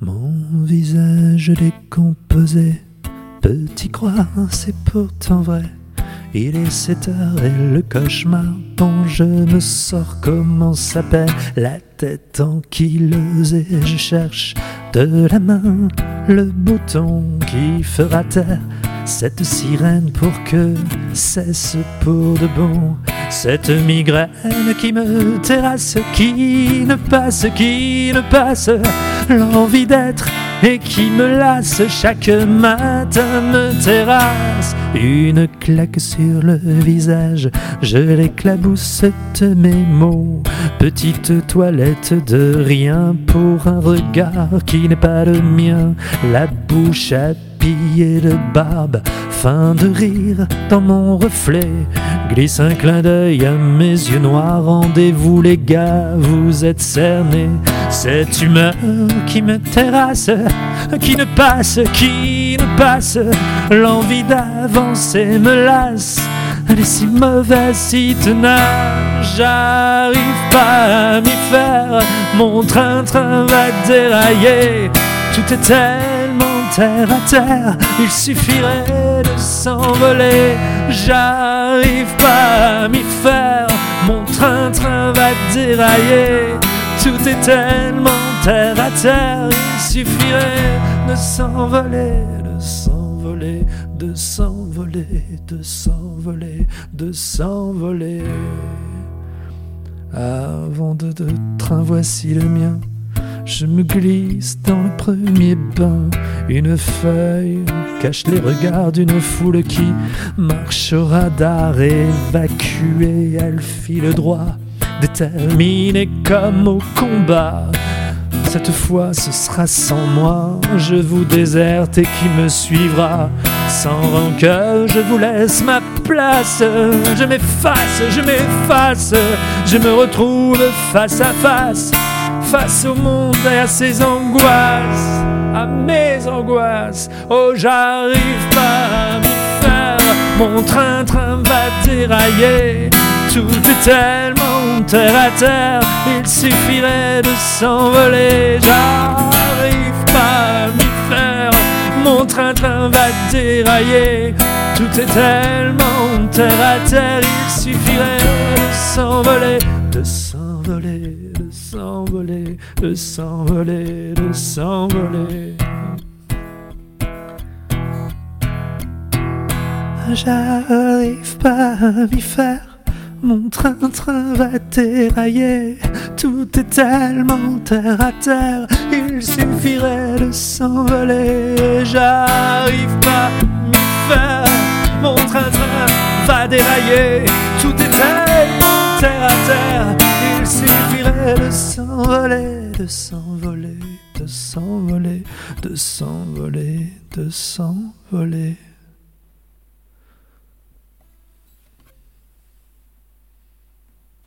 Mon visage décomposé, petit croix, c'est pourtant vrai. Il est 7 heures et le cauchemar dont je me sors commence s'appelle la tête ankyleuse et je cherche de la main le bouton qui fera taire cette sirène pour que cesse pour de bon cette migraine qui me terrasse, qui ne passe, qui ne passe, l'envie d'être et qui me lasse chaque matin me terrasse. Une claque sur le visage, je l'éclabousse de mes mots. Petite toilette de rien pour un regard qui n'est pas le mien. La bouche de barbe, fin de rire dans mon reflet. Glisse un clin d'œil à mes yeux noirs. Rendez-vous les gars, vous êtes cernés. Cette humeur qui me terrasse, qui ne passe, qui ne passe. L'envie d'avancer me lasse. Elle est si mauvaise, si tenace, j'arrive pas à m'y faire. Mon train-train va dérailler. Tout est terre à terre, il suffirait de s'envoler. J'arrive pas à m'y faire, mon train-train va dérailler. Tout est tellement terre à terre, il suffirait de s'envoler, de s'envoler, de s'envoler, de s'envoler, de s'envoler. Avant de, de train, voici le mien. Je me glisse dans le premier bain. Une feuille cache les regards d'une foule qui marche au radar évacuée. Elle file droit, déterminée comme au combat. Cette fois ce sera sans moi, je vous déserte et qui me suivra? Sans rancœur, je vous laisse ma place Je m'efface, je m'efface, je me retrouve face à face Face au monde et à ses angoisses, à mes angoisses. Oh j'arrive pas à m'y faire, mon train-train va dérailler. Tout est tellement terre à terre, il suffirait de s'envoler. J'arrive pas à m'y faire, mon train-train va dérailler. Tout est tellement terre à terre, il suffirait de s'envoler, de s'envoler, de s'envoler, de s'envoler, de s'envoler. J'arrive pas à m'y faire. Mon train-train va dérailler, tout est tellement terre à terre, il suffirait de s'envoler. J'arrive pas à m'y faire, mon train-train va dérailler, de s'envoler, de s'envoler, de s'envoler, de s'envoler, de s'envoler.